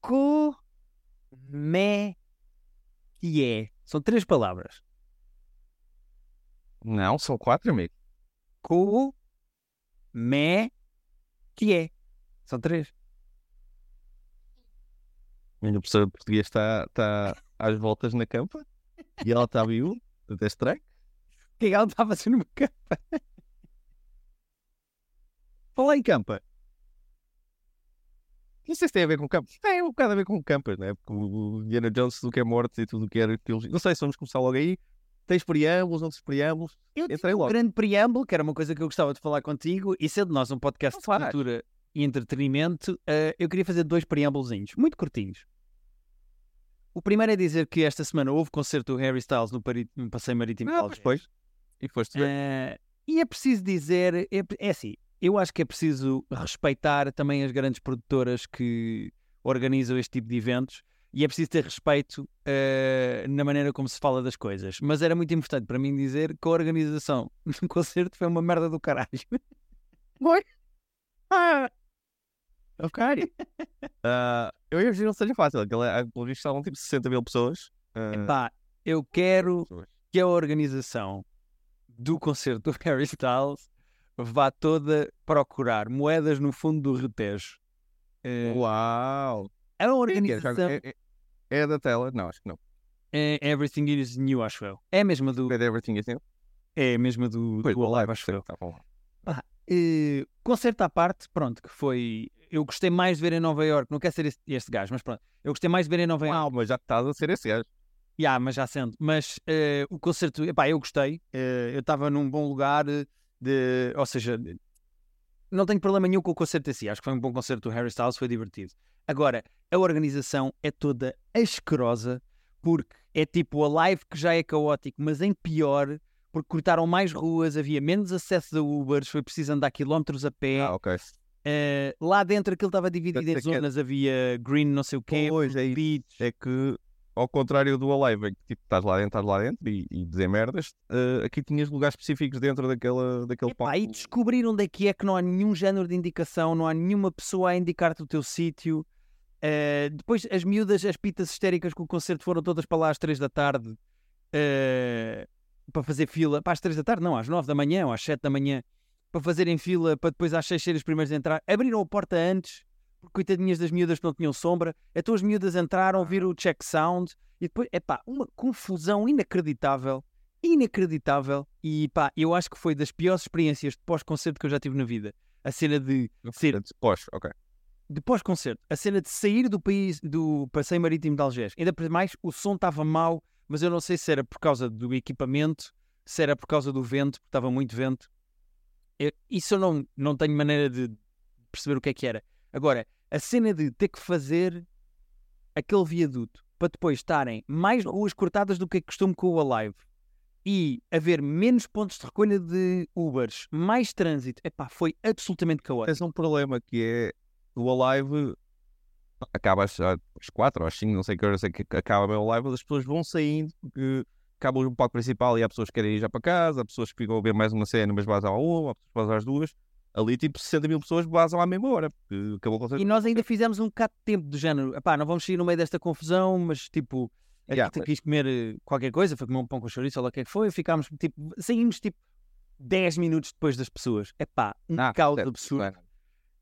Comédia. São três palavras. Não, são quatro, amigo. Comédia. São três. A minha professora de português está, está às voltas na campa e ela está viu, até estranho. O que é que ela está a fazer numa campa? Fala em campa. Não sei se tem a ver com campas. Tem um bocado a ver com campas, né? Porque o Indiana Jones, tudo que é morte e tudo que era aquilo. Não sei se vamos começar logo aí. Tens preâmbulos, outros preâmbulos. Eu Entrei um logo. grande preâmbulo, que era uma coisa que eu gostava de falar contigo, e sendo nós um podcast Não de faz. cultura e entretenimento, eh, eu queria fazer dois preâmbulos, muito curtinhos. O primeiro é dizer que esta semana houve concerto do Harry Styles no, Pari- no Passeio Marítimo de Ah, Algés. pois. E foste ver. Eh, e é preciso dizer, é, é assim, eu acho que é preciso respeitar também as grandes produtoras que organizam este tipo de eventos e é preciso ter respeito eh, na maneira como se fala das coisas. Mas era muito importante para mim dizer que a organização do concerto foi uma merda do caralho. Foi. Ah, ok. Ah, eu imagino que não seja fácil. É- Pelo visto estavam tipo 60 mil pessoas. Ah, Epá, eu quero que a organização do concerto do Harry Styles vá toda procurar moedas no fundo do retejo. Eh, Uau! A É, organização é, é- é da tela? Não, acho que não. é Everything is New, acho eu. É a mesma do, É Everything assim? é a mesma do, do Alive, acho eu. Tá bom. Eh, concerto à parte, pronto, que foi. Eu gostei mais de ver em Nova York, não quer ser este, este gajo, mas pronto. Eu gostei mais de ver em Nova York. Uau, mas já estás a ser esse gajo. Ya, mas já sendo. Mas eh, o concerto, epá, eu gostei. Eh, eu estava num bom lugar de. Ou seja, não tenho problema nenhum com o concerto em si. Acho que foi um bom concerto do Harry Styles, foi divertido. Agora, a organização é toda asquerosa, porque é tipo a live que já é caótico, mas em pior, porque cortaram mais ruas, havia menos acesso a Ubers, foi preciso andar quilómetros a pé. Ah, ok. Eh, lá dentro aquilo estava dividido em é- zonas, havia green não sei o quê, Pois, é beach. É que, ao contrário do Alive, em que tipo, estás lá dentro, estás lá dentro e, e dizer merdas, eh, aqui tinhas lugares específicos dentro daquela, daquele Epá, palco. e descobrir onde é que é que não há nenhum género de indicação, não há nenhuma pessoa a indicar-te o teu sítio. Eh, depois as miúdas, as pitas histéricas com o concerto foram todas para lá às 3 da tarde eh, para fazer fila. Para às 3 da tarde, não, às 9 da manhã ou às 7 da manhã para fazerem fila para depois às 6 serem os primeiros a entrar. Abriram a porta antes, porque coitadinhas das miúdas que não tinham sombra. Então as miúdas entraram, viram o check sound e depois, epá, uma confusão inacreditável. Inacreditável. E pá, eu acho que foi das piores experiências de pós-concerto que eu já tive na vida. A cena de ser Pós, ok. De pós-concerto, a cena de sair do país do passeio marítimo de Algés, ainda mais o som estava mau, mas eu não sei se era por causa do equipamento, se era por causa do vento, porque estava muito vento. Eu- isso eu não, não tenho maneira de perceber o que é que era. Agora, a cena de ter que fazer aquele viaduto para depois estarem mais ruas cortadas do que é costume com o Alive e haver menos pontos de recolha de Ubers, mais trânsito, epá, foi absolutamente caótico. Tens um problema que é o Alive acaba às, às 4 ou às 5, não sei que horas é que acaba o Alive, as pessoas vão saindo porque acaba o palco principal e há pessoas que querem ir já para casa, há pessoas que ficam a ver mais uma cena, mas basam a uma, há pessoas que basam às duas. Ali, tipo, 60 mil pessoas basam à mesma hora, porque acabou o concerto. E nós ainda fizemos um bocado de tempo do género. Epá, não vamos sair no meio desta confusão, mas tipo, Yeah, mas- quis comer eh, qualquer coisa, foi comer um pão com chouriço, ou lá o que é que foi, ficámos tipo, saímos tipo 10 minutos depois das pessoas. Epá, um Ah, caos certo, absurdo. bem.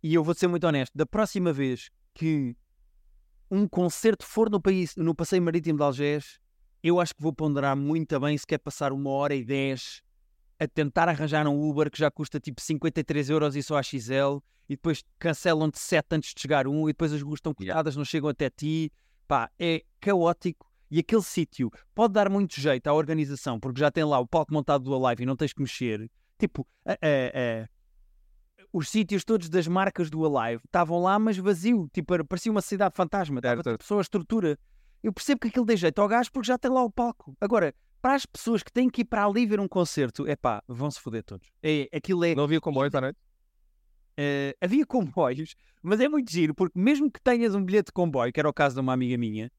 E eu vou ser muito honesto, da próxima vez que um concerto for no, país, no Passeio Marítimo de Algés, eu acho que vou ponderar muito bem se quer passar uma hora e dez a tentar arranjar um Uber que já custa tipo 53 euros e só a XL e depois cancelam-te 7 antes de chegar um e depois as ruas estão Yeah. cortadas, não chegam até ti. Pá, é caótico. E aquele sítio pode dar muito jeito à organização, porque já tem lá o palco montado do Alive e não tens que mexer. Tipo, a- a- a- os sítios todos das marcas do Alive estavam lá, mas vazio. Tipo, parecia uma cidade fantasma. Estava tipo, só a estrutura. Eu percebo que aquilo dê jeito ao gajo porque já tem lá o palco. Agora, para as pessoas que têm que ir para ali ver um concerto, é pá, vão-se foder todos. É, aquilo é. Não havia comboio à noite? Uh, havia comboios, mas é muito giro, porque mesmo que tenhas um bilhete de comboio, que era o caso de uma amiga minha,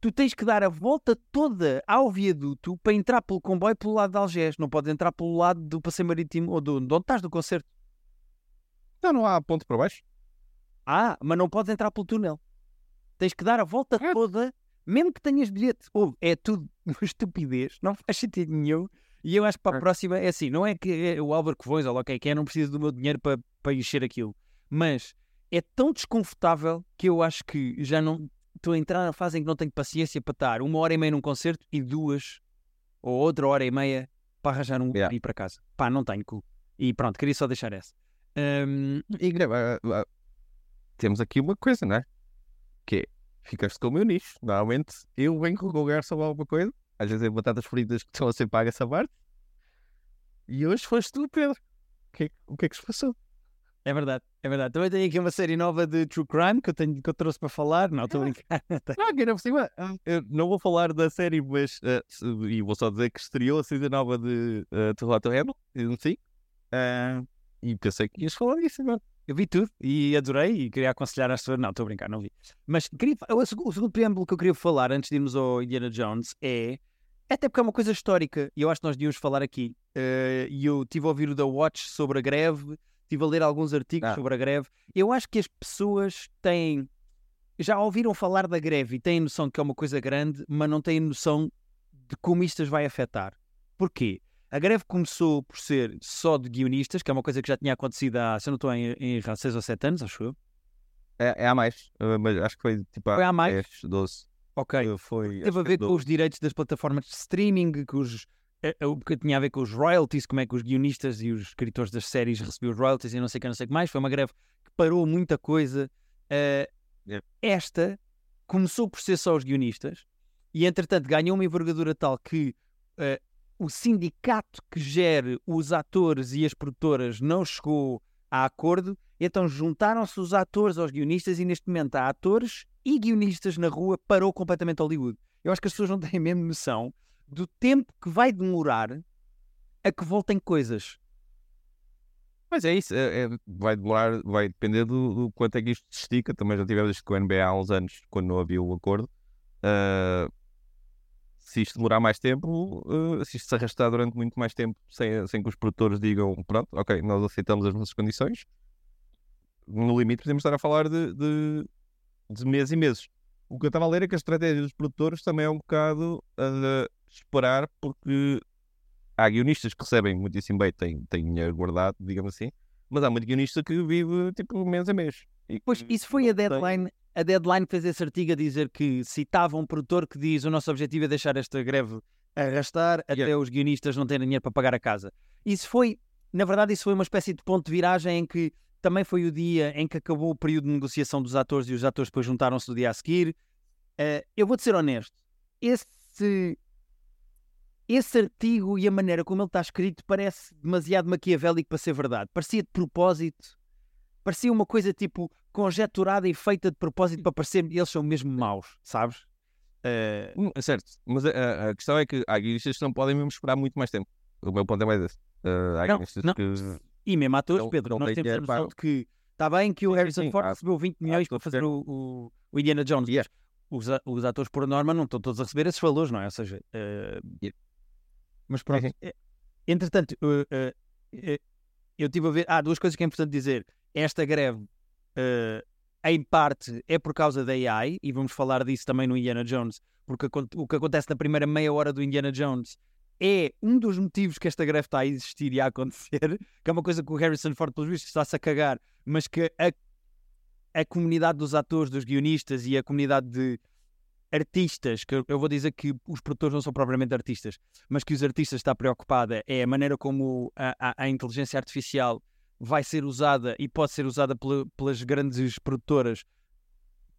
tu tens que dar a volta toda ao viaduto para entrar pelo comboio pelo lado de Algés. Não podes entrar pelo lado do passeio marítimo ou do, de onde estás do concerto. Então não há ponto para baixo? Ah, mas não podes entrar pelo túnel. Tens que dar a volta toda, mesmo que tenhas bilhete. É tudo uma estupidez, não faz sentido nenhum. E eu acho que para a próxima é assim: não é que é o Álvaro Covões ou o que é que é, não precisa do meu dinheiro para, para encher aquilo. Mas é tão desconfortável que eu acho que já não estou a entrar na fase em que não tenho paciência para estar uma hora e meia num concerto e duas ou outra hora e meia para arranjar um yeah. ir para casa. Pá, não tenho cu. E pronto, queria só deixar essa. Um... E uh, temos aqui uma coisa, não é? Que é, ficaste com o meu nicho. Normalmente eu venho com o lugar sobre alguma coisa, às vezes é batatas fritas que estão a ser pagas essa parte. E hoje foste tu, Pedro. O que, é, o que é que se passou? É verdade, é verdade. Também tenho aqui uma série nova de True Crime que eu, tenho, que eu trouxe para falar. Não, estou a brincar. não, que por cima. Eu não vou falar da série, mas. Uh, e vou só dizer que estreou a season nova de uh, To Hot to sim. Uh, e pensei que ias falar disso agora. Eu vi tudo e adorei e queria aconselhar às pessoas. Não, estou a brincar, não vi. Mas queria, o, o segundo preâmbulo que eu queria falar antes de irmos ao Indiana Jones é. Até porque é uma coisa histórica e eu acho que nós devíamos falar aqui. Uh, e eu tive a ouvir o The Watch sobre a greve estive a ler alguns artigos ah. sobre a greve. Eu acho que as pessoas têm. Já ouviram falar da greve e têm noção que é uma coisa grande, mas não têm noção de como isto as vai afetar. Porquê? A greve começou por ser só de guionistas, que é uma coisa que já tinha acontecido há, se eu não estou em, em 6 ou 7 anos, acho eu. É, é há mais, eh, mas acho que foi tipo há, foi há mais? 10, 12. Ok. Eh, foi, Teve a ver com os direitos das plataformas de streaming, com os é o que tinha a ver com os royalties, como é que os guionistas e os escritores das séries recebiam os royalties e não sei o que, não sei o que mais. Foi uma greve que parou muita coisa. Uh, yeah. Esta começou por ser só os guionistas e, entretanto, ganhou uma envergadura tal que uh, o sindicato que gere os atores e as produtoras não chegou a acordo, então juntaram-se os atores aos guionistas e, neste momento, há atores e guionistas na rua, parou completamente Hollywood. Eu acho que as pessoas não têm a mesma noção do tempo que vai demorar a que voltem coisas. Mas é isso, é, é, vai demorar, vai depender do, do, quanto é que isto se estica. Também já tivemos isto com o NBA há uns anos, quando não havia o acordo. Uh, se isto demorar mais tempo, uh, se isto se arrastar durante muito mais tempo, sem, sem que os produtores digam, pronto, ok, nós aceitamos as nossas condições, no limite podemos estar a falar de, de, de meses e meses. O que eu estava a ler é que a estratégia dos produtores também é um bocado uh, esperar, porque há guionistas que recebem muitíssimo bem, têm, têm dinheiro guardado, digamos assim, mas há muito guionista que vive tipo mês a mês. E pois isso foi a deadline. A deadline fez esse artigo a dizer que citava um produtor que diz o nosso objetivo é deixar esta greve arrastar até yeah. os guionistas não terem dinheiro para pagar a casa. Isso foi, na verdade, isso foi uma espécie de ponto de viragem em que também foi o dia em que acabou o período de negociação dos atores e os atores depois juntaram-se no dia a seguir. Uh, eu vou-te ser honesto, esse esse artigo e a maneira como ele está escrito parece demasiado maquiavélico para ser verdade. Parecia de propósito, parecia uma coisa tipo conjeturada e feita de propósito para parecer eles são mesmo maus, sabes? Uh... Certo, mas a, a, questão é que há guionistas que não podem mesmo esperar muito mais tempo. O meu ponto é mais esse. Uh, há não, não. Que... E mesmo atores, não, Pedro, não nós temos a noção de que está bem que o Harrison sim, sim, Ford recebeu 20 milhões para fazer o, o, o, Indiana Jones. Yeah. Os, os atores, por norma, não estão todos a receber esses valores, não é? Ou seja, uh... yeah. Mas pronto. É, entretanto, eu tive a ver. Há ah, duas coisas que é importante dizer. Esta greve, uh, em parte, é por causa da AI, e vamos falar disso também no Indiana Jones, porque o que acontece na primeira meia hora do Indiana Jones é um dos motivos que esta greve está a existir e a acontecer, que é uma coisa que o Harrison Ford, pelos vistos, está-se a cagar, mas que a, a comunidade dos atores, dos guionistas e a comunidade de artistas, que eu vou dizer que os produtores não são propriamente artistas, mas que os artistas está preocupada é a maneira como a, a, a inteligência artificial vai ser usada e pode ser usada pelas grandes produtoras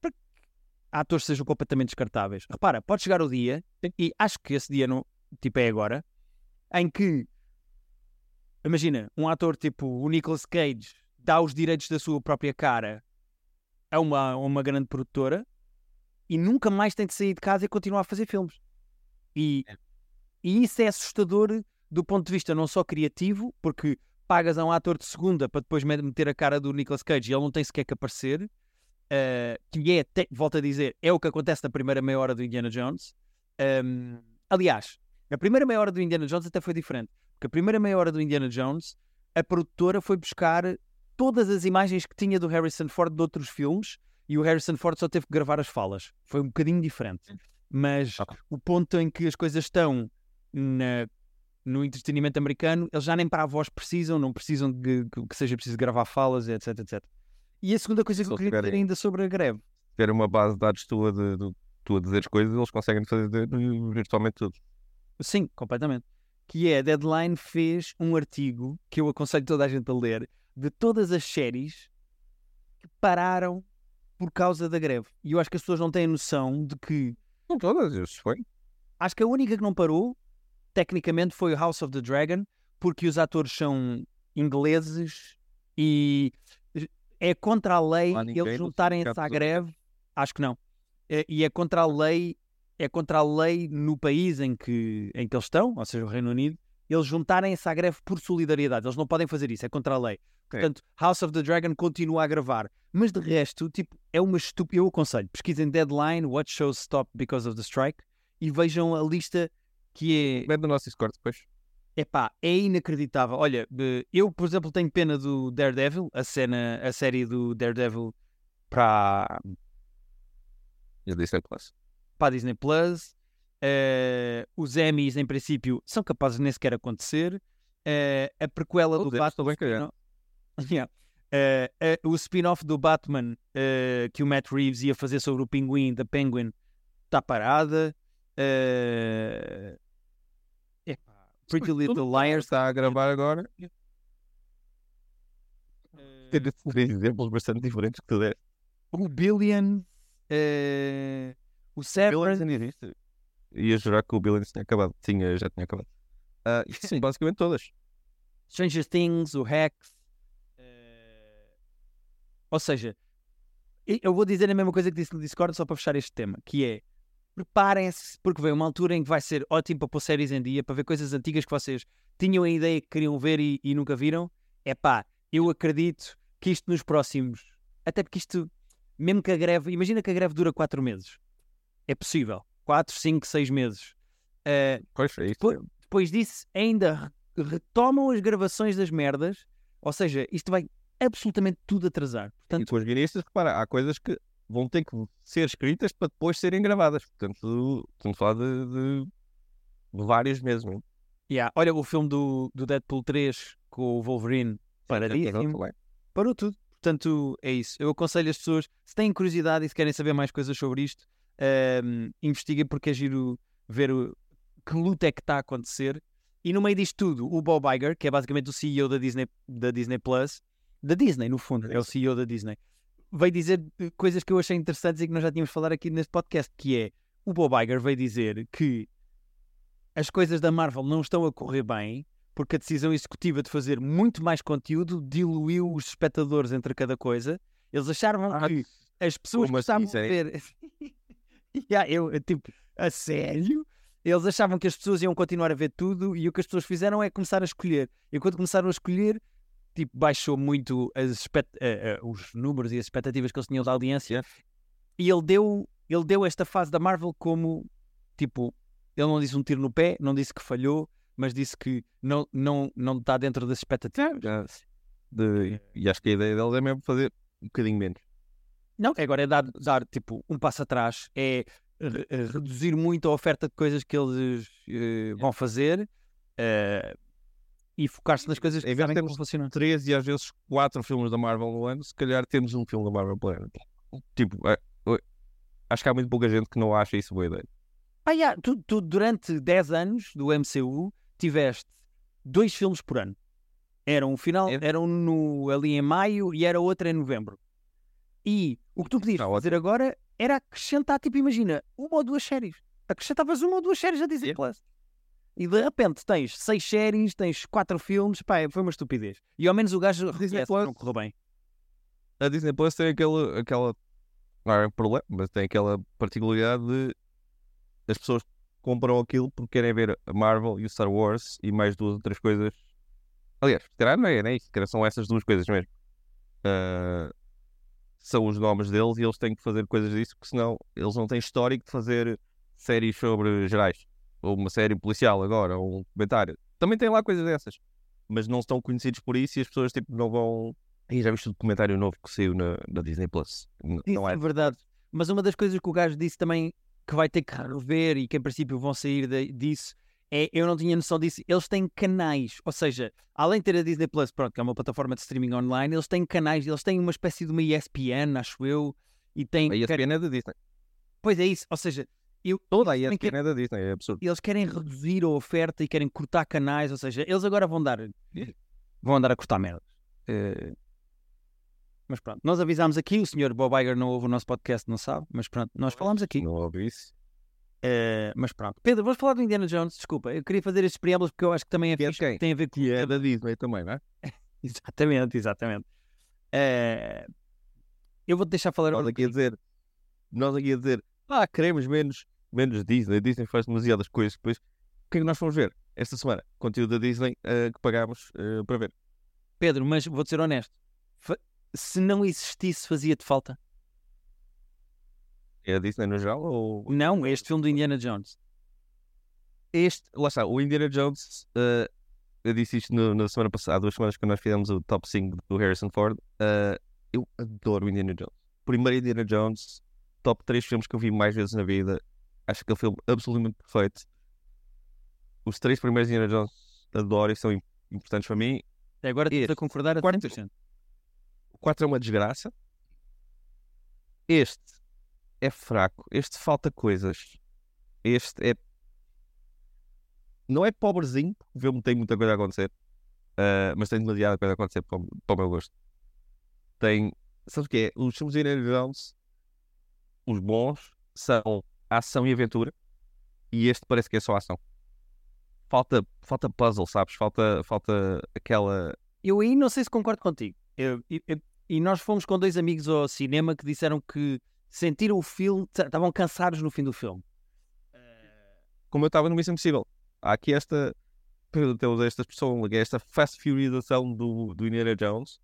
para que atores sejam completamente descartáveis. Repara, pode chegar o dia, e acho que esse dia não, tipo é agora, em que imagina, um ator tipo o Nicolas Cage dá os direitos da sua própria cara a uma, uma grande produtora e nunca mais tem de sair de casa e continuar a fazer filmes. E, é. e isso é assustador do ponto de vista não só criativo, porque pagas a um ator de segunda para depois me- meter a cara do Nicolas Cage e ele não tem sequer que aparecer, eh, que é, te- volto a dizer, é o que acontece na primeira meia hora do Indiana Jones. Um, aliás, a primeira meia hora do Indiana Jones até foi diferente, porque a primeira meia hora do Indiana Jones, a produtora foi buscar todas as imagens que tinha do Harrison Ford de outros filmes e o Harrison Ford só teve que gravar as falas. Foi um bocadinho diferente. Mas Ok. o ponto em que as coisas estão na- no entretenimento americano, eles já nem para a voz precisam, não precisam de que, que seja preciso gravar falas, etc, etc. E a segunda coisa que eu queria dizer ainda sobre a greve. ter uma base de dados tua de, de tu a dizer as coisas, eles conseguem fazer virtualmente tudo. Sim, completamente. Que é, a Deadline fez um artigo que eu aconselho toda a gente a ler de todas as séries que pararam por causa da greve. E eu acho que as pessoas não têm noção de que Não todas, isso foi. acho que a única que não parou, tecnicamente, foi o House of the Dragon, porque os atores são ingleses e é contra a lei eles juntarem-se à greve. Acho que não. É- E é contra a lei, é contra a lei no país em que, em que eles estão, ou seja, o Reino Unido, eles juntarem-se à greve por solidariedade. Eles não podem fazer isso, é contra a lei. Portanto, House of the Dragon continua a gravar. Mas de resto, tipo, é uma estúpida. Eu aconselho, pesquisem Deadline, What Shows Stop Because of the Strike e vejam a lista que é. Mete no nosso Discord depois. Epá, é inacreditável. Olha, eu, por exemplo, tenho pena do Daredevil, a cena, a série do Daredevil para Disney Plus. para a Disney Plus. Eh, os Emmys, em princípio, são capazes de nem sequer acontecer. Eh, a prequela do eles, estou Batman. bem. Yeah. Eh, o spin-off do Batman que o Matt Reeves ia fazer sobre o Pinguim da Penguin está parada. Epá, Pretty Little Liars está a gravar agora. Ter três exemplos bastante diferentes que tu deste. o Billion, eh, o Severance, existe. Ia jurar que o Billions tinha acabado. Tinha, já tinha acabado. Ah, e sim, basicamente todas. Stranger Things, o Hacks. eh, Ou seja, eu vou dizer a mesma coisa que disse no Discord só para fechar este tema, que é preparem-se, porque vem uma altura em que vai ser ótimo para pôr séries em dia, para ver coisas antigas que vocês tinham a ideia que queriam ver e, e nunca viram. É pá, eu acredito que isto nos próximos, até porque isto, mesmo que a greve, imagina que a greve dura 4 meses. É possível. 4, 5, 6 meses. Eh, Pois é depois, depois disso, ainda re- retomam as gravações das merdas. Ou seja, isto vai absolutamente tudo atrasar. E Portanto, com os guionistas, repara, há coisas que vão ter que ser escritas para depois serem gravadas. Portanto, estamos a falar de, de- vários meses. Não? é? yeah, olha o filme do, do Deadpool 3 com o Wolverine paradíssimo. Também. Parou tudo. Portanto, é isso. Eu aconselho as pessoas, se têm curiosidade e se querem saber mais coisas sobre isto, ehm, investiguem porque é giro ver o- que luta é que está a acontecer. E no meio disto tudo, o Bob Iger, que é basicamente o CEO da Disney, da Disney Plus, da Disney, no fundo, é o CEO da Disney, veio dizer coisas que eu achei interessantes e que nós já tínhamos falado aqui neste podcast, que é o Bob Iger veio dizer que as coisas da Marvel não estão a correr bem porque a decisão executiva de fazer muito mais conteúdo diluiu os espectadores entre cada coisa. Eles acharam Ah, que as pessoas que estavam assim, a ver. yeah, eu, tipo, a sério? Eles achavam que as pessoas iam continuar a ver tudo e o que as pessoas fizeram é começar a escolher. E quando começaram a escolher, tipo, baixou muito expect- eh, eh, os números e as expectativas que eles tinham da audiência. Yeah. E ele deu, ele deu esta fase da Marvel como, tipo, ele não disse um tiro no pé, não disse que falhou, mas disse que não, não, não está dentro das expectativas. Já- de- e acho que a ideia deles é mesmo fazer um bocadinho menos. Não, agora é dar, dar tipo um passo atrás, é eh, reduzir muito a oferta de coisas que eles eh, vão fazer eh, e focar-se nas coisas que Em vez de sabem vão funcionar. três e às vezes quatro filmes da Marvel no ano, se calhar temos um filme da Marvel por ano. Tipo, é- acho que há muito pouca gente que não acha isso boa ideia. Ah, yeah, tu, tu durante 10 anos do MCU tiveste dois filmes por ano. Eram um final, É. eram no, ali em maio e era outro em novembro. E o que tu podias Tá fazer agora era acrescentar, tipo, imagina, uma ou duas séries. Acrescentavas uma ou duas séries a Disney. Plus. E de repente tens seis séries, tens quatro filmes, pá, foi uma estupidez. E ao menos o gajo Disney Plus- não correu bem. A Disney Plus tem aquele, aquela. Não é um problema, mas tem aquela particularidade de as pessoas compram aquilo porque querem ver a Marvel e o Star Wars e mais duas ou três coisas Aliás, se calhar não é, nem isso, se calhar são essas duas coisas mesmo. Uh, são os nomes deles e eles têm que fazer coisas disso, porque senão eles não têm histórico de fazer séries sobre gerais. Ou uma série policial agora, ou um documentário. Também tem lá coisas dessas. Mas não estão conhecidos por isso e as pessoas tipo, não vão. Aí já viste o documentário novo que saiu na, na Disney Plus? N- Isso Não é é? verdade. Mas uma das coisas que o gajo disse também que vai ter que rever e que em princípio vão sair de- disso é eu não tinha noção disso. Eles têm canais, ou seja, além de ter a Disney Plus, pronto, que é uma plataforma de streaming online, eles têm canais, eles têm uma espécie de uma ESPN, acho eu, e têm. A ESPN é da Disney. Pois é isso, ou seja, Toda a ESPN é da Disney, é absurdo. eles querem reduzir a oferta e querem cortar canais, ou seja, eles agora vão dar vão andar a cortar merdas. Eh, Mas pronto, nós avisámos aqui, o senhor Bob Iger não ouve o nosso podcast, não sabe, mas pronto, nós falámos aqui. Não ouvi isso. Eh, mas pronto. Pedro, vamos falar do Indiana Jones, desculpa, eu queria fazer estes preâmbulos porque eu acho que também é Que é fixe, quem? tem a ver com... Que é da Disney também, não é? Exatamente, exatamente. Eh, Eu vou-te deixar falar... Nós aqui a dizer, nós aqui a dizer, ah, queremos menos, menos Disney, a Disney faz demasiadas coisas. Depois, o que é que nós fomos ver esta semana? Conteúdo da Disney eh, que pagámos eh, para ver. Pedro, mas vou-te ser honesto, se não existisse fazia-te falta? É a Disney no geral ou. Não, este filme do Indiana Jones. Este, lá está, o Indiana Jones, eh, eu disse isto no- na semana passada, há duas semanas que nós fizemos o top 5 do Harrison Ford. eu adoro o Indiana Jones. Primeiro Indiana Jones, top 3 filmes que eu vi mais vezes na vida. Acho que é um filme absolutamente perfeito. Os três primeiros Indiana Jones adoro e são im- importantes para mim. Agora estou a concordar a Quarto. 100%. O 4 é uma desgraça. Este é fraco. Este falta coisas. Este é. Não é pobrezinho, porque o filme tem muita coisa a acontecer. ah, mas tem demasiada coisa a acontecer para, o- para o meu gosto. Tem. Sabes o que é? Os filmes de Indiana Jones, os bons, são ação e aventura. E este parece que é só ação. Falta, falta puzzle, sabes? Falta, falta aquela. Eu aí não sei se concordo contigo. Eu- eu- eu- e nós fomos com dois amigos ao cinema que disseram que sentiram o filme, estavam cansados no fim do filme. como eu estava no Missão Impossível. Há aqui esta, temos esta expressão, esta fast furiousação do, do Indiana Jones,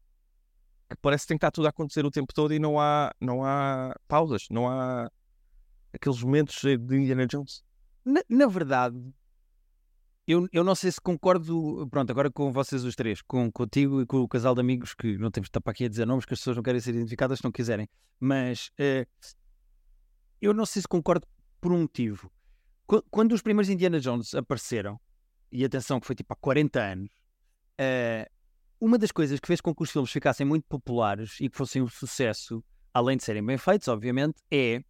parece que tem que estar tudo a acontecer o tempo todo e não há, não há pausas, não há aqueles momentos de Indiana Jones. Na, na verdade, eu, eu não sei se concordo, pronto, agora com vocês os três, com, contigo e com o casal de amigos, que não temos de estar para aqui a dizer nomes, que as pessoas não querem ser identificadas se não quiserem, mas eh, eu não sei se concordo por um motivo. Qu- Quando os primeiros Indiana Jones apareceram, e atenção que foi tipo há 40 anos, eh, uma das coisas que fez com que os filmes ficassem muito populares e que fossem um sucesso, além de serem bem feitos, obviamente, é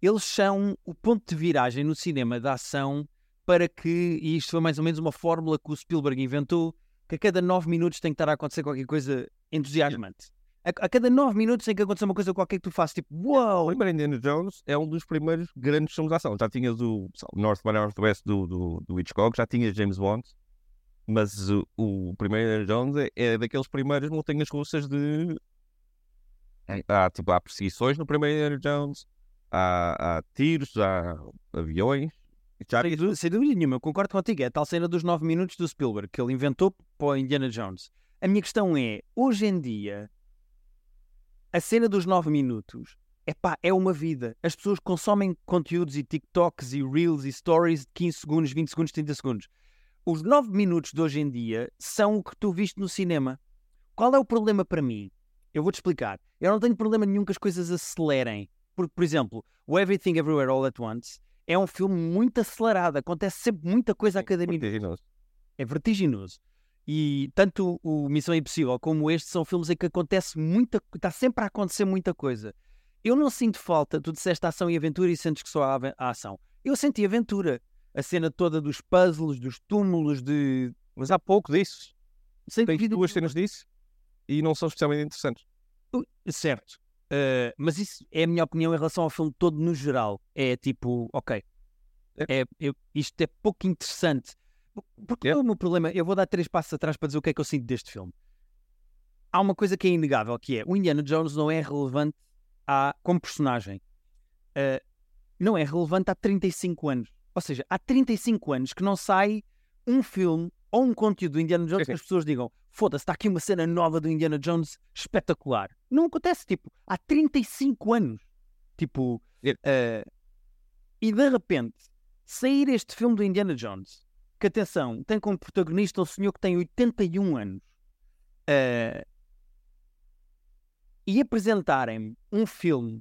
eles são o ponto de viragem no cinema da ação para que, e isto foi mais ou menos uma fórmula que o Spielberg inventou, que a cada nove minutos tem que estar a acontecer qualquer coisa entusiasmante. A, a cada nove minutos tem que acontecer uma coisa qualquer que tu faças, tipo, O uau! primeiro Indiana Jones é um dos primeiros grandes filmes de ação. Já tinhas o North by Northwest do, do, do Hitchcock, já tinhas James Bond, mas o, o primeiro Indiana Jones é, é daqueles primeiros montanhas russas de. Há, tipo, há perseguições no primeiro Indiana Jones, há, há tiros, há aviões. Já Sem, sem dúvida nenhuma, eu concordo contigo. É a tal cena dos nove minutos do Spielberg que ele inventou para o Indiana Jones. A minha questão é: hoje em dia, a cena dos nove minutos epá, é uma vida. As pessoas consomem conteúdos e TikToks e Reels e Stories de 15 segundos, 20 segundos, 30 segundos. Os nove minutos de hoje em dia são o que tu viste no cinema. Qual é o problema para mim? Eu vou-te explicar. Eu não tenho problema nenhum que as coisas acelerem. Porque, por exemplo, o Everything Everywhere All at Once é um filme muito acelerado. Acontece sempre muita coisa a cada minuto Vertiginoso. é vertiginoso. E tanto o Missão Impossível como este são filmes em que acontece muita está sempre a acontecer muita coisa. Eu não sinto falta, tu disseste ação e aventura e sentes que só há há ação. Eu senti aventura. A cena toda dos puzzles, dos túmulos, de. Mas há pouco disso. Sem Tens duas cenas disso e não são especialmente interessantes. Uh, Certo. Uh, mas isso é a minha opinião em relação ao filme todo no geral. É tipo, ok. É. É, isto é pouco interessante. Porque É. é o meu problema? Eu vou dar três passos atrás para dizer o que é que eu sinto deste filme. Há uma coisa que é inegável, que é o Indiana Jones não é relevante à, como personagem. Uh, não é relevante há 35 anos. Ou seja, há 35 anos que não sai um filme ou um conteúdo do Indiana Jones que as pessoas digam foda-se, está aqui uma cena nova do Indiana Jones espetacular. Não acontece, tipo, há 35 anos. Tipo, uh, e de repente, sair este filme do Indiana Jones, que atenção, tem como protagonista um senhor que tem 81 anos, uh, e apresentarem um filme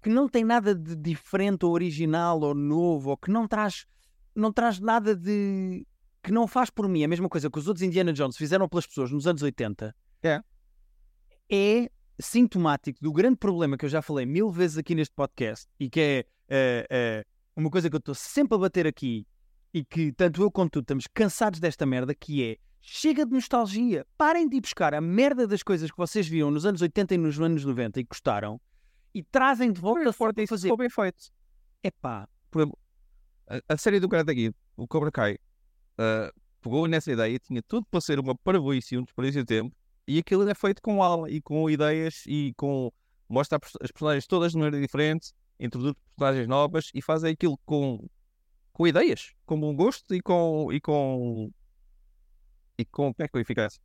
que não tem nada de diferente ou original ou novo, ou que não traz, não traz nada de. que não faz por mim a mesma coisa que os outros Indiana Jones fizeram pelas pessoas nos anos 80, é, é sintomático do grande problema que eu já falei mil vezes aqui neste podcast e que é uh, uh, uma coisa que eu estou sempre a bater aqui e que tanto eu como tu estamos cansados desta merda, que é chega de nostalgia. Parem de ir buscar a merda das coisas que vocês viam nos anos 80 e nos anos 90 e gostaram e trazem de volta forte para fazer. bem feito. Epá, Por exemplo, a, a série do Karate Kid, o Cobra Kai, uh, pegou nessa ideia, tinha tudo para ser uma parvoíce e um desperdício de tempo, e aquilo é feito com alma e com ideias e com. mostra as personagens todas de maneira diferente, introduz personagens novas e faz aquilo com, com ideias, com bom gosto e com. e com. e com. é que eu eficácia?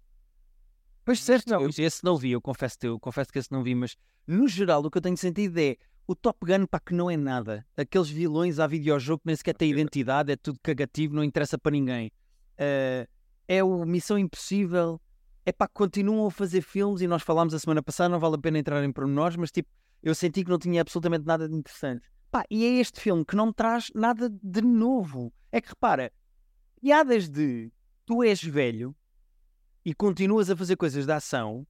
Pois certo, não, esse não vi, eu confesso, eu confesso que esse não vi, mas no geral o que eu tenho sentido é o Top Gun para que não é nada. Aqueles vilões à videojogo que nem sequer têm identidade, é tudo cagativo, não interessa para ninguém. Uh, é o Missão Impossível, é para que continuam a fazer filmes e nós falámos a semana passada, não vale a pena entrar em pormenores, mas tipo, eu senti que não tinha absolutamente nada de interessante. Pá, e é este filme que não me traz nada de novo. É que repara, piadas de tu és velho e continuas a fazer coisas de ação,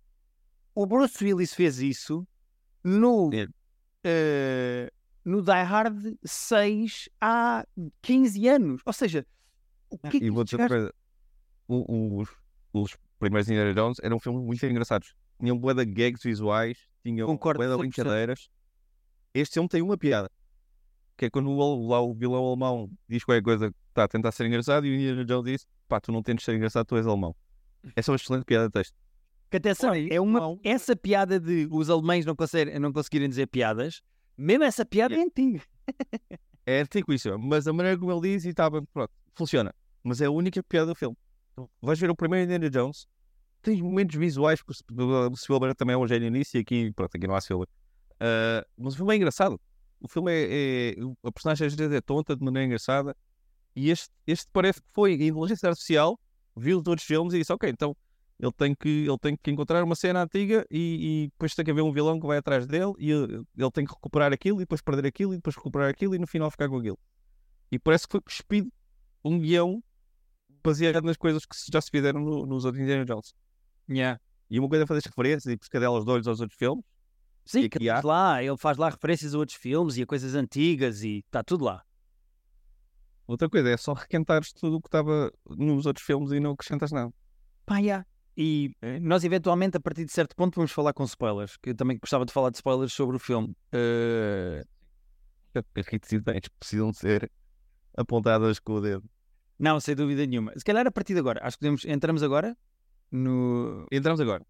o Bruce Willis fez isso no, uh, no Die Hard 6 há 15 anos. Ou seja, o que é que e vou dizer gajos... coisa, os, os primeiros Indiana Jones eram filmes muito engraçados. Tinham boa de gags visuais, tinham Concordo boa de 100%. brincadeiras. Este filme tem uma piada. Que é quando o, lá o vilão alemão diz qualquer coisa que está a tentar ser engraçado e o Indiana Jones diz: pá, tu não tentes ser engraçado, tu és alemão. Essa é uma excelente piada de texto. Que atenção, Olha, é uma, não. essa piada de os alemães não, conseguem, não conseguirem dizer piadas, mesmo essa piada é antiga. É antiquíssima, mas a maneira como ele diz e estava, pronto, funciona. Mas é a única piada do filme. Então, vais ver o primeiro Indiana Jones, tem momentos visuais, porque o Spielberg também é um gênio nisso e aqui, pronto, aqui não há Spielberg. Ah, mas o filme é engraçado. O filme é, é- A personagem às vezes é tonta de maneira engraçada. E este, este parece que foi a inteligência artificial, viu todos os filmes e disse: Ok, então ele tem que, ele tem que encontrar uma cena antiga e, e depois tem que haver um vilão que vai atrás dele e ele, ele tem que recuperar aquilo e depois perder aquilo e depois recuperar aquilo e no final ficar com aquilo. E parece que foi cuspido um guião baseado nas coisas que já se fizeram no- nos outros Indiana Jones. E uma coisa é fazer as referências e pescadelas de olhos aos outros filmes. Sim, que há- lá, ele faz lá referências a outros filmes e a coisas antigas e está tudo lá. Outra coisa é só requentares tudo o que estava nos outros filmes e não acrescentas nada. Pá, já. E eh, nós, eventualmente, a partir de certo ponto, vamos falar com spoilers. Que eu também gostava de falar de spoilers sobre o filme. Eh, As ideias precisam ser apontadas com o dedo. Não, sem dúvida nenhuma. Se calhar a partir de agora. Acho que podemos... entramos agora no. Entramos agora.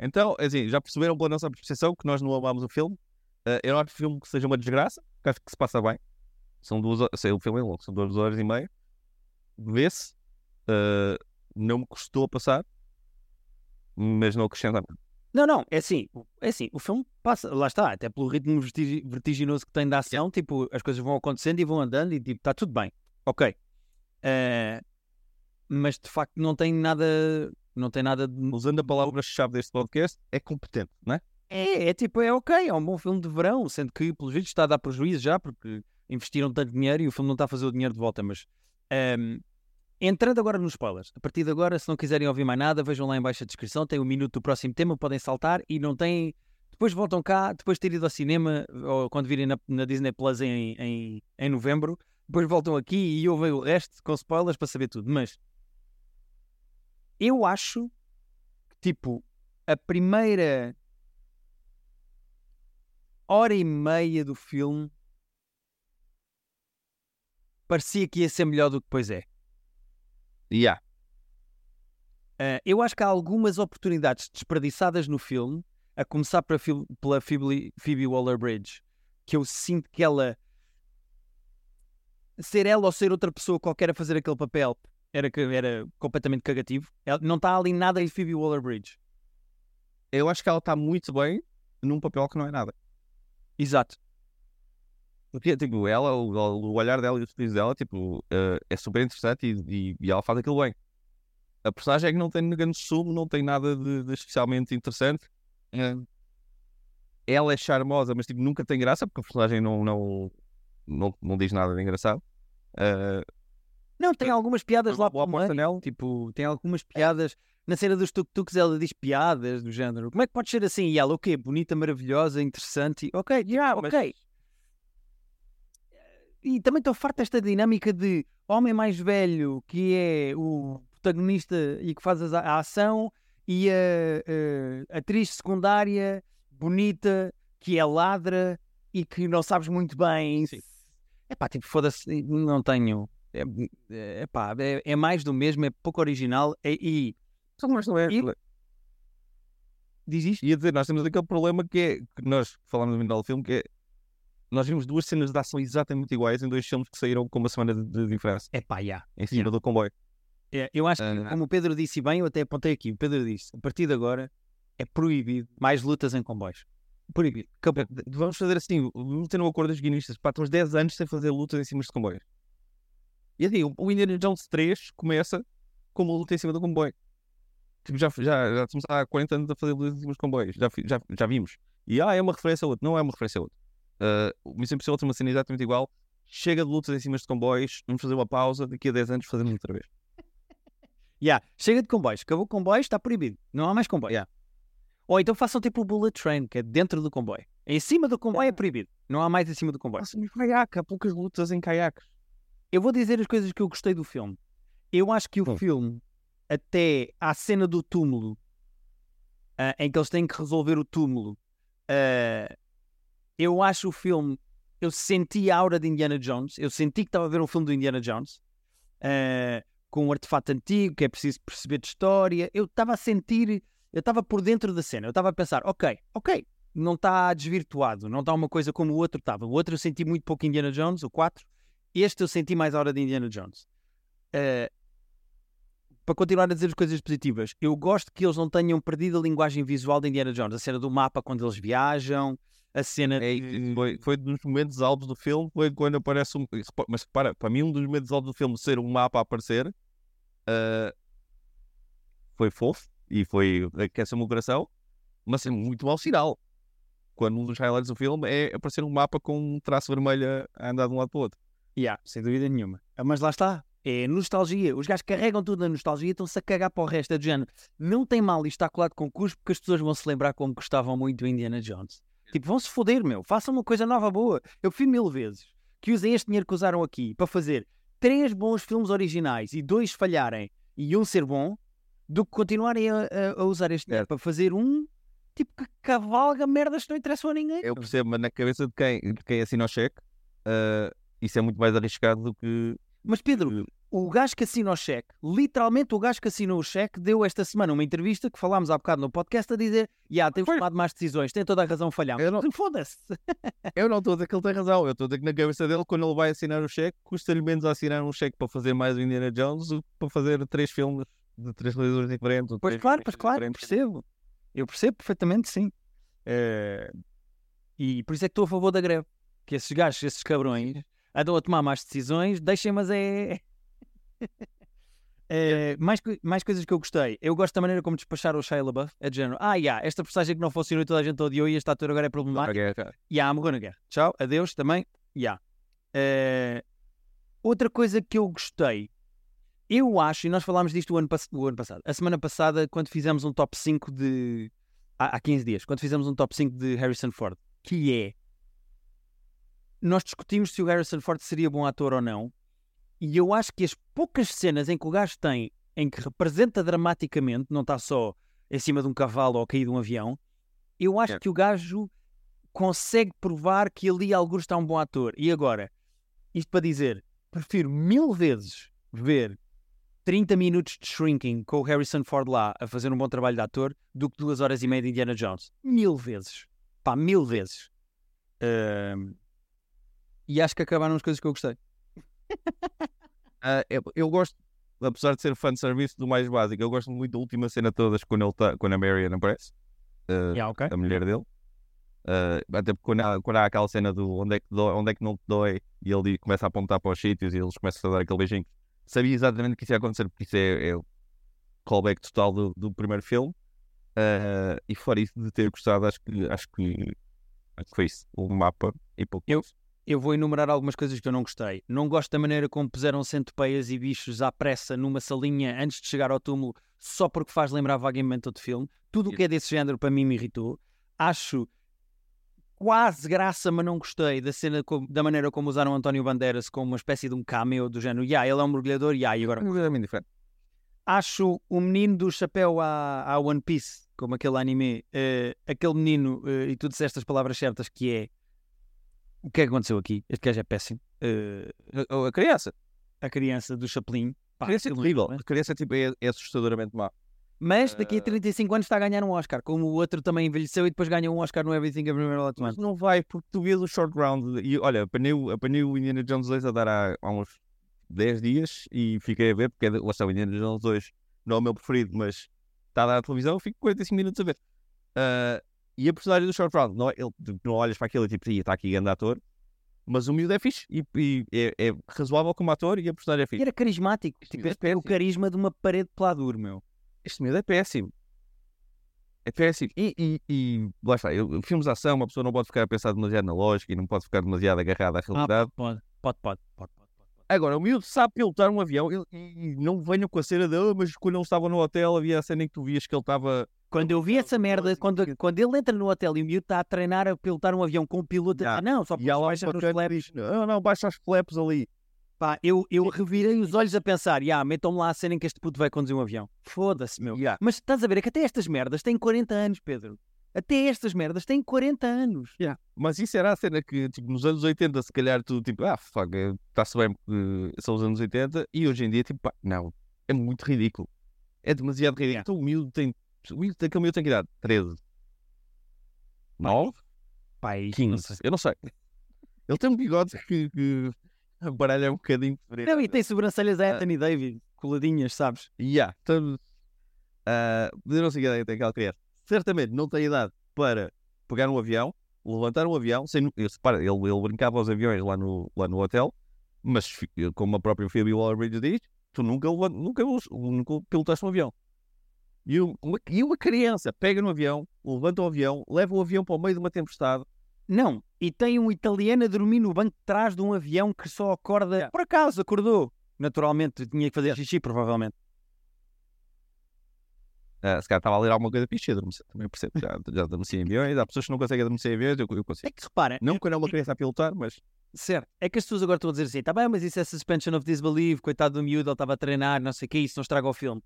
Então, é assim, já perceberam pela nossa percepção que nós não amámos o filme. Eh, eu não acho que o filme que seja uma desgraça, que acho que se passa bem. São duas horas, sei, o filme é longo, são duas horas e meia. Vê-se. Eh, não me custou passar, mas não acrescenta nada. Não, não, é assim, é assim, o filme passa, lá está, até pelo ritmo vertigi- vertiginoso que tem da ação, tipo, as coisas vão acontecendo e vão andando e tipo, está tudo bem, ok. Eh, mas de facto não tem nada, não tem nada de... Usando a palavra-chave deste podcast, é competente, não é? É, é tipo, é ok, é um bom filme de verão, sendo que, pelos vídeos, está a dar prejuízo já, porque investiram tanto dinheiro e o filme não está a fazer o dinheiro de volta, mas... ehm, entrando agora nos spoilers, a partir de agora, se não quiserem ouvir mais nada, vejam lá em baixo a descrição, tem um minuto do próximo tema, podem saltar e não têm... Depois voltam cá, depois de ter ido ao cinema, ou quando virem na, na Disney Plus em, em, em novembro, depois voltam aqui e ouvem o resto com spoilers para saber tudo. Mas eu acho que, tipo, a primeira hora e meia do filme parecia que ia ser melhor do que depois é. E há. Uh, eu acho que há algumas oportunidades desperdiçadas no filme, a começar pela, Phoe- pela Phoebe, Phoebe Waller-Bridge, que eu sinto que ela ser ela ou ser outra pessoa qualquer a fazer aquele papel era, era completamente cagativo. Ela- não está ali nada de Phoebe Waller-Bridge. Eu acho que ela está muito bem num papel que não é nada. Exato. Porque, tipo, ela, o, o olhar dela e o sorriso dela, tipo, eh, é super interessante e, e- e ela faz aquilo bem. A personagem é que não tem grande sumo, não tem nada de, de especialmente interessante. Eh, ela é charmosa, mas tipo, nunca tem graça, porque a personagem não, não, não, não diz nada de engraçado. Eh, Não, tem algumas piadas lá aposta meio. nela. Tipo, tem algumas piadas. Na cena dos tuk-tuks ela diz piadas do género. Como é que pode ser assim? E ela, o quê? Bonita, maravilhosa, interessante. Ok, yeah, mas- ok. E também estou farto desta dinâmica de homem mais velho, que é o protagonista e que faz a ação, e a, a atriz secundária, bonita, que é ladra e que não sabes muito bem. É pá, tipo, foda-se, não tenho. É, é, pá, é, é mais do mesmo, é pouco original. é- e Só não é. E- diz isto? Ia dizer, nós temos aquele problema que é que nós falámos no final do filme, que é nós vimos duas cenas de ação exatamente iguais em dois filmes que saíram com uma semana de, de diferença É pá, já. em cima do comboio. É, eu acho que, Ah. como o Pedro disse bem, eu até apontei aqui. O Pedro disse: a partir de agora é proibido mais lutas em comboios. Proibido. Acabou. Vamos fazer assim, vamos ter um acordo dos guionistas. Pá, estamos 10 anos sem fazer lutas em cima de comboios. E assim, o- Indiana Jones 3 começa com uma luta em cima do comboio. Tipo, já, já, já estamos há 40 anos a fazer lutas em cima dos comboios. Já, já, já vimos. E ah, é uma referência a outro. Não é uma referência a outro. Uh, o Missão Impossível tem uma cena exatamente igual. Chega de lutas em cima de comboios, vamos fazer uma pausa, daqui a 10 anos fazemos outra vez. Já, chega de comboios. Acabou o comboio, está proibido. Não há mais comboio. Yeah. Ou então façam tipo o bullet train, que é dentro do comboio. Em cima do comboio é proibido. Não há mais em cima do comboio. Nossa, mas caiaque, há poucas lutas em caiaques. Eu vou dizer as coisas que eu gostei do filme. Eu acho que o Hum. filme, até à cena do túmulo, ah, em que eles têm que resolver o túmulo, ah, eu acho o filme. Eu senti a aura de Indiana Jones. Eu senti que estava a ver um filme do Indiana Jones. ah, com um artefato antigo, que é preciso perceber de história. Eu estava a sentir, eu estava por dentro da cena. Eu estava a pensar, ok, ok, não está desvirtuado, não está uma coisa como o outro estava. O outro eu senti muito pouco Indiana Jones, o 4. Este eu senti mais a hora de Indiana Jones. Eh, para continuar a dizer as coisas positivas, eu gosto que eles não tenham perdido a linguagem visual de Indiana Jones. A cena do mapa quando eles viajam, a cena É, foi, foi dos momentos altos do filme, foi quando aparece um. Mas repara, para mim, um dos momentos altos do filme ser um mapa a aparecer ah, foi fofo e foi aquece o meu coração, mas é muito mau sinal. Quando um dos highlights do filme é aparecer um mapa com um traço vermelho a andar de um lado para o outro. Yeah, sem dúvida nenhuma. Ah, Mas lá está. É nostalgia. Os gajos carregam tudo na nostalgia e estão-se a cagar para o resto. É do género. Não tem mal isto está colado com cuspo porque as pessoas vão se lembrar como gostavam muito do Indiana Jones. Tipo, vão se foder, meu. Façam uma coisa nova boa. Eu fui mil vezes que usem este dinheiro que usaram aqui para fazer três bons filmes originais e dois falharem e um ser bom, do que continuarem a, a- usar este dinheiro para fazer um tipo que cavalga merdas que não interessam a ninguém. Eu percebo, mas na cabeça de quem, de quem assina o cheque, ah, isso é muito mais arriscado do que. Mas Pedro, o gajo que assina o cheque, literalmente o gajo que assinou o cheque, deu esta semana uma entrevista que falámos há bocado no podcast a dizer: Ya, temos tomado más decisões, tem toda a razão, falhámos. Eu não- Foda-se. Eu não estou a dizer que ele tem razão, eu estou a dizer que na cabeça dele, quando ele vai assinar o cheque, custa-lhe menos a assinar um cheque para fazer mais o Indiana Jones do que para fazer três filmes de três realizadores diferentes. ou Pois três claro, pois filmes claro, diferentes. percebo. Eu percebo perfeitamente, sim. Eh, E por isso é que estou a favor da greve. Que esses gajos, esses cabrões, andam a tomar más decisões, deixem, mas é. Eh, mais, mais coisas que eu gostei. Eu gosto da maneira como despacharam o Shia LaBeouf. É de género, ah, yeah, esta personagem que não funcionou e toda a gente odiou e este ator agora é problemático. Ya, morreu na guerra. Tchau, adeus também. Ya. Eh, outra coisa que eu gostei, eu acho, e nós falámos disto o ano, o ano passado, a semana passada, quando fizemos um top 5 de. Há, há 15 dias, quando fizemos um top 5 de Harrison Ford, que é. Nós discutimos se o Harrison Ford seria bom ator ou não, e eu acho que as poucas cenas em que o gajo tem, em que representa dramaticamente, não está só em cima de um cavalo ou cair de um avião, eu acho Yeah. que o gajo consegue provar que ali alguns está um bom ator. E agora, isto para dizer, prefiro mil vezes ver 30 minutos de Shrinking com o Harrison Ford lá a fazer um bom trabalho de ator do que duas horas e meia de Indiana Jones. Mil vezes. Pá, mil vezes. Ahm, E acho que acabaram as coisas que eu gostei. Ah, eu, eu gosto, apesar de ser fanservice do mais básico, eu gosto muito da última cena todas quando, ele tá, quando a Marion aparece, uh, Yeah, ok. a mulher dele. Uh, até porque quando há, quando há aquela cena do onde é, que dói, onde é que não te dói e ele começa a apontar para os sítios e eles começam a dar aquele beijinho. Sabia exatamente que isso ia acontecer, porque isso é, é o callback total do, do primeiro filme. Uh, e fora isso de ter gostado, acho que, acho que, acho que foi isso. O mapa e pouco. Eu- mais. Eu vou enumerar algumas coisas que eu não gostei. Não gosto da maneira como puseram centopeias e bichos à pressa numa salinha antes de chegar ao túmulo, só porque faz lembrar vagamente outro filme. Tudo o que é desse género para mim me irritou. Acho quase graça, mas não gostei da cena da maneira como usaram António Bandeiras como uma espécie de um cameo do género. Yeah, ele é um mergulhador, yeah, e agora É completamente diferente. acho o menino do chapéu à, à One Piece, como aquele anime, eh, aquele menino, eh, e tu disseste as palavras certas, que é o que é que aconteceu aqui? Este gajo é péssimo. Eh, A, a criança. a criança do Chaplin. A pá, criança é terrível. A criança tipo, é, é assustadoramente má. Mas daqui a Eh, 35 anos está a ganhar um Oscar, como o outro também envelheceu e depois ganha um Oscar no Everything Everywhere All at Once. não vai, porque tu vês o short round e olha, apanhei, o- apanhei o Indiana Jones 2 a dar há, há uns 10 dias e fiquei a ver, porque é lá está o Indiana Jones 2, não é o meu preferido, mas está a dar na televisão, fico 45 minutos a ver. Ah, e a personagem do short round, não, é- ele, tu não olhas para aquilo e tipo, "Ih, está aqui grande ator, mas o miúdo é fixe e, e é, é razoável como ator e a personagem é E fixe. era carismático. Este Tipo, é é o carisma de uma parede de pladur, meu. Este miúdo é péssimo. É péssimo. E, e, e lá está, filmes de ação, uma pessoa não pode ficar a pensar demasiado na lógica e não pode ficar demasiado agarrada à realidade. pode, pode, pode, pode, pode. Agora, o miúdo sabe pilotar um avião ele- e, e não venham com a cena de, "Ah, mas quando ele estava no hotel havia a cena em que tu vias que ele estava. Quando eu vi essa merda, quando, quando ele entra no hotel e o miúdo está a treinar a pilotar um avião com o piloto, Ya. ah, não, só E um baixa que flaps. diz: Não, não, baixa as flaps ali. Pá, eu, eu revirei os olhos a pensar, ya, metam-me lá a cena em que este puto vai conduzir um avião. Foda-se, meu. Ya. Mas estás a ver, é que até estas merdas têm 40 anos, Pedro. Até estas merdas têm 40 anos. Mas isso era a cena que, tipo, nos anos 80, se calhar tu, tipo, ah, fuck, está-se bem porque são os anos 80, e hoje em dia, tipo, pá, não, é muito ridículo. É demasiado ridículo. Yeah. Então o miúdo tem. O miúdo, aquele miúdo tem que idade? 13. 9? Pai, 15. Eu não sei. Ele tem um bigode que, que baralha um bocadinho diferente. Não, e tem sobrancelhas a Ah. Anthony David, coladinhas, sabes? Ya, estamos. ah, eu não sei que idade tem aquela criança. Certamente não tem idade para pegar um avião, levantar um avião, sem, eu, repara, ele, ele brincava aos aviões lá no, lá no hotel, mas como a própria Phoebe Waller-Bridge diz, tu nunca, nunca, nunca pilotaste um avião. E um- uma, e uma criança pega no avião, levanta o avião, leva o avião para o meio de uma tempestade. Não, e tem um italiano a dormir no banco de trás de um avião que só acorda. Yeah. Por acaso acordou. Naturalmente, tinha que fazer xixi, provavelmente. Ah, se calhar estava a ler alguma coisa fixe, adormeci, também percebo. Já, já adormeci em aviões, há pessoas que não conseguem adormecer em aviões, eu, eu consigo. É que repara, Não quando é uma criança a pilotar, mas Certo. É que as pessoas agora estão a dizer assim, tá bem, mas isso é suspension of disbelief, coitado do miúdo, ele estava a treinar, não sei o que, isso não estraga o filme.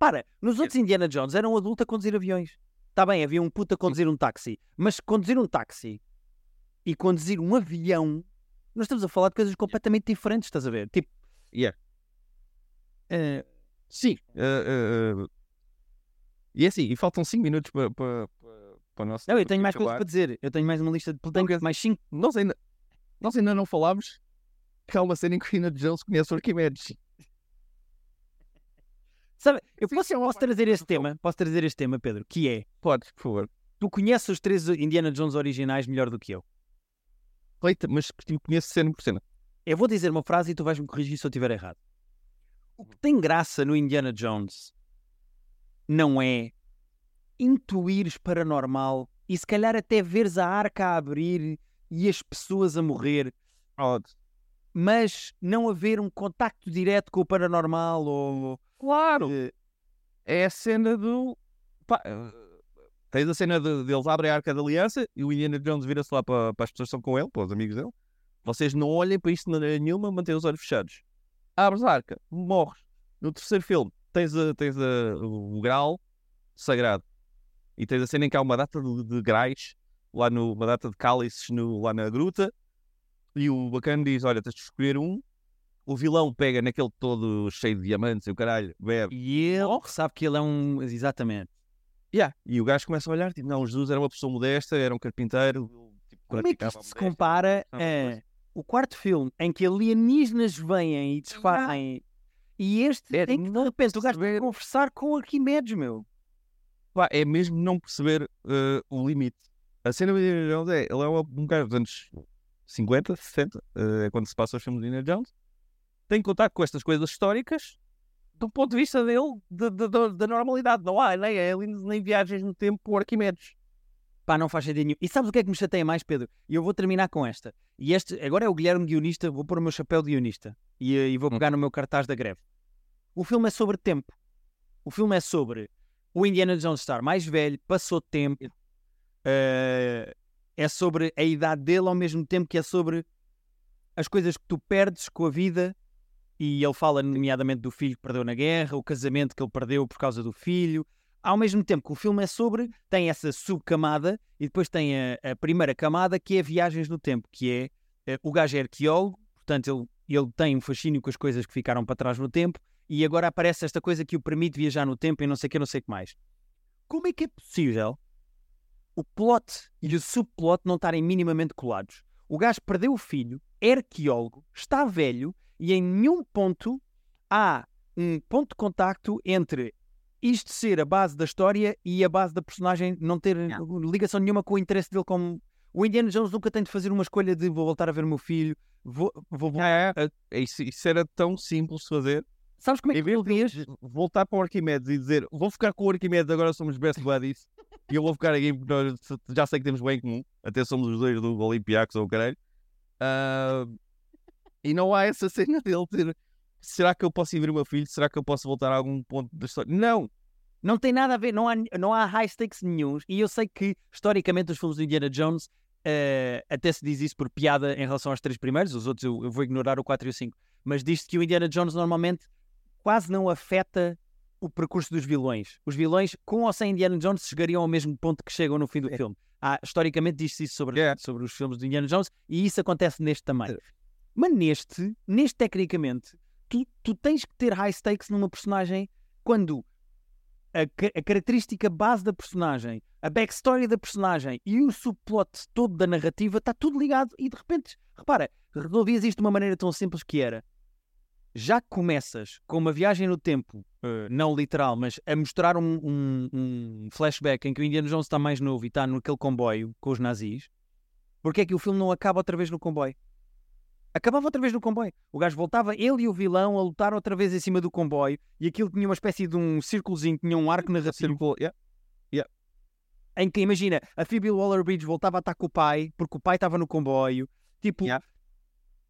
Repara, nos outros Indiana Jones era um adulto a conduzir aviões. Está bem, havia um puto a conduzir um táxi, mas conduzir um táxi e conduzir um avião, nós estamos a falar de coisas completamente diferentes, estás a ver? Tipo, Yeah. eh, Sim. eh, eh, e é assim, e faltam 5 minutos para, para, para o nosso. não, eu tenho mais coisas para dizer, eu tenho mais uma lista de tenho mais cinco. Nós ainda, nós ainda não falámos que há uma cena em que o Indiana Jones conhece o Arquimedes. Sabe, eu Sim, posso, posso trazer este tema, posso trazer este tema, Pedro, que é, Podes, por favor. tu conheces os três Indiana Jones originais melhor do que eu. Feita, mas que tipo, conheço cena por cena. Eu vou dizer uma frase e tu vais-me corrigir se eu estiver errado. O que tem graça no Indiana Jones não é intuires paranormal e se calhar até veres a arca a abrir e as pessoas a morrer, Odd. mas não haver um contacto direto com o paranormal ou. Claro! eh, É a cena do. Pá, eh, tens a cena de, de eles abrem a arca da aliança e o Indiana Jones vira-se lá para, para as pessoas que estão com ele, para os amigos dele. Vocês não olhem para isto de maneira nenhuma, mantêm os olhos fechados. Abres a arca, morres. No terceiro filme, tens, a, tens a, o grau sagrado. E tens a cena em que há uma data de, de grais, lá no, uma data de cálices no, lá na gruta. E o bacana diz: Olha, tens de escolher um. O vilão pega naquele todo cheio de diamantes e o caralho, bebe. E ele sabe que ele é um. Exatamente. Yeah. E o gajo começa a olhar, tipo, não, Jesus era uma pessoa modesta, era um carpinteiro. Tipo, Como é que isto se compara a o quarto filme em que alienígenas vêm e desfazem E este É, tem que, de repente, o gajo tem que perceber- conversar com Arquimedes, meu. Pá, é mesmo não perceber eh, o limite. A cena do Indiana Jones é, ele é um gajo dos anos 50, 60, eh, é quando se passa os filmes de Indiana Jones, tem contato com estas coisas históricas do ponto de vista dele, de- de- de- da normalidade. Não há nem aliens, nem viagens no tempo por Arquimedes. Pá, não faz sentido nenhum. E sabes o que é que me chateia mais, Pedro? E eu vou terminar com esta. E este, agora é o Guilherme guionista, vou pôr o meu chapéu de guionista e, e vou pegar no meu cartaz da greve. O filme é sobre tempo. O filme é sobre o Indiana Jones estar mais velho, passou tempo, eh, é sobre a idade dele ao mesmo tempo que é sobre as coisas que tu perdes com a vida. E ele fala, nomeadamente, do filho que perdeu na guerra, o casamento que ele perdeu por causa do filho, ao mesmo tempo que o filme é sobre, tem essa subcamada e depois tem a, a primeira camada que é viagens no tempo, que é eh, o gajo é arqueólogo, portanto ele, ele tem um fascínio com as coisas que ficaram para trás no tempo e agora aparece esta coisa que o permite viajar no tempo e não sei o que, não sei o que mais. Como é que é possível o plot e o subplot não estarem minimamente colados? O gajo perdeu o filho, é arqueólogo, está velho e em nenhum ponto há um ponto de contacto entre isto ser a base da história e a base da personagem não ter ligação nenhuma com o interesse dele como o Indiana Jones nunca tem de fazer uma escolha de vou voltar a ver o meu filho vou, vou, vou- É, é, isso, isso era tão simples de fazer. sabes como é que ele vias? voltar para o Arquimedes e dizer vou ficar com o Arquimedes, agora somos best buddies e eu vou ficar aqui porque nós já sei que temos bem em comum, até somos os dois do Olympiacos ou o caralho. Ah, e não há essa cena dele ter será que eu posso ir ver o meu filho? Será que eu posso voltar a algum ponto da história? Não! Não tem nada a ver, não há, não há high stakes nenhums. E eu sei que, historicamente, os filmes do Indiana Jones eh, até se diz isso por piada em relação aos três primeiros, os outros eu, eu vou ignorar o 4 e o 5. Mas diz-se que o Indiana Jones normalmente quase não afeta o percurso dos vilões. Os vilões, com ou sem Indiana Jones, chegariam ao mesmo ponto que chegam no fim do filme. Há, historicamente diz-se isso sobre, É. sobre os filmes do Indiana Jones e isso acontece neste também. Mas neste, neste tecnicamente, tu, tu tens que ter high stakes numa personagem quando a, a característica base da personagem, a backstory da personagem e o subplot todo da narrativa está tudo ligado e de repente, repara, resolvias isto de uma maneira tão simples que era já que começas com uma viagem no tempo, eh, não literal, mas a mostrar um, um- um flashback em que o Indiana Jones está mais novo e está naquele comboio com os nazis, porque é que o filme não acaba outra vez no comboio? Acabava outra vez no comboio. O gajo voltava, ele e o vilão, a lutar outra vez em cima do comboio e aquilo tinha uma espécie de um círculozinho, tinha um arco narrativo Círculo, yeah. em que, imagina, a Phoebe Waller-Bridge voltava a estar com o pai, porque o pai estava no comboio. Tipo, Yeah.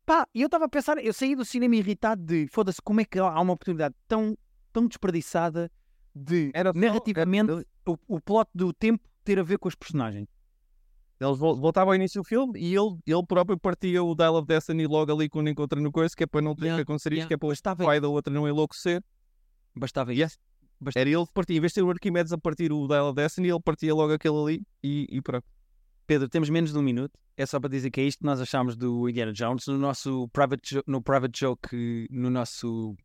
pá, e eu estava a pensar, eu saí do cinema irritado de, foda-se, como é que há uma oportunidade tão, tão desperdiçada de, Era narrativamente, era- o, o plot do tempo ter a ver com os personagens. Eles vol- voltavam ao início do filme e ele, ele próprio partia o Dial of Destiny logo ali quando encontra no coisa, que é para não ter Yeah, que acontecer isto, yeah. que é para o Bastava pai da outra não enlouquecer. Bastava Yes. isso. Bastava. Era ele que partia, em vez de ter o Arquimedes a partir o Dial of Destiny, ele partia logo aquele ali e, e pronto. Pedro, temos menos de um minuto. É só para dizer que é isto que nós achamos do Indiana Jones. No nosso private, no private joke, no nosso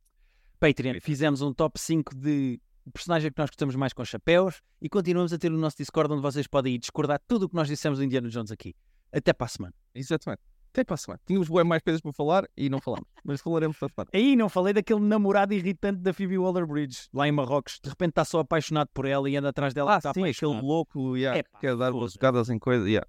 Patreon, fizemos um top 5 de personagens que nós gostamos mais com chapéus e continuamos a ter o nosso Discord onde vocês podem ir discordar tudo o que nós dissemos do Indiana Jones aqui. Até para a semana. Exatamente. Até para a semana. Tínhamos bem mais coisas para falar e não falamos, mas falaremos para a semana. Aí não falei daquele namorado irritante da Phoebe Waller-Bridge, lá em Marrocos. De repente está só apaixonado por ela e anda atrás dela. Ah, está sim, aquele louco yeah, que quer dar foda-se. bocadas em coisa. Yeah.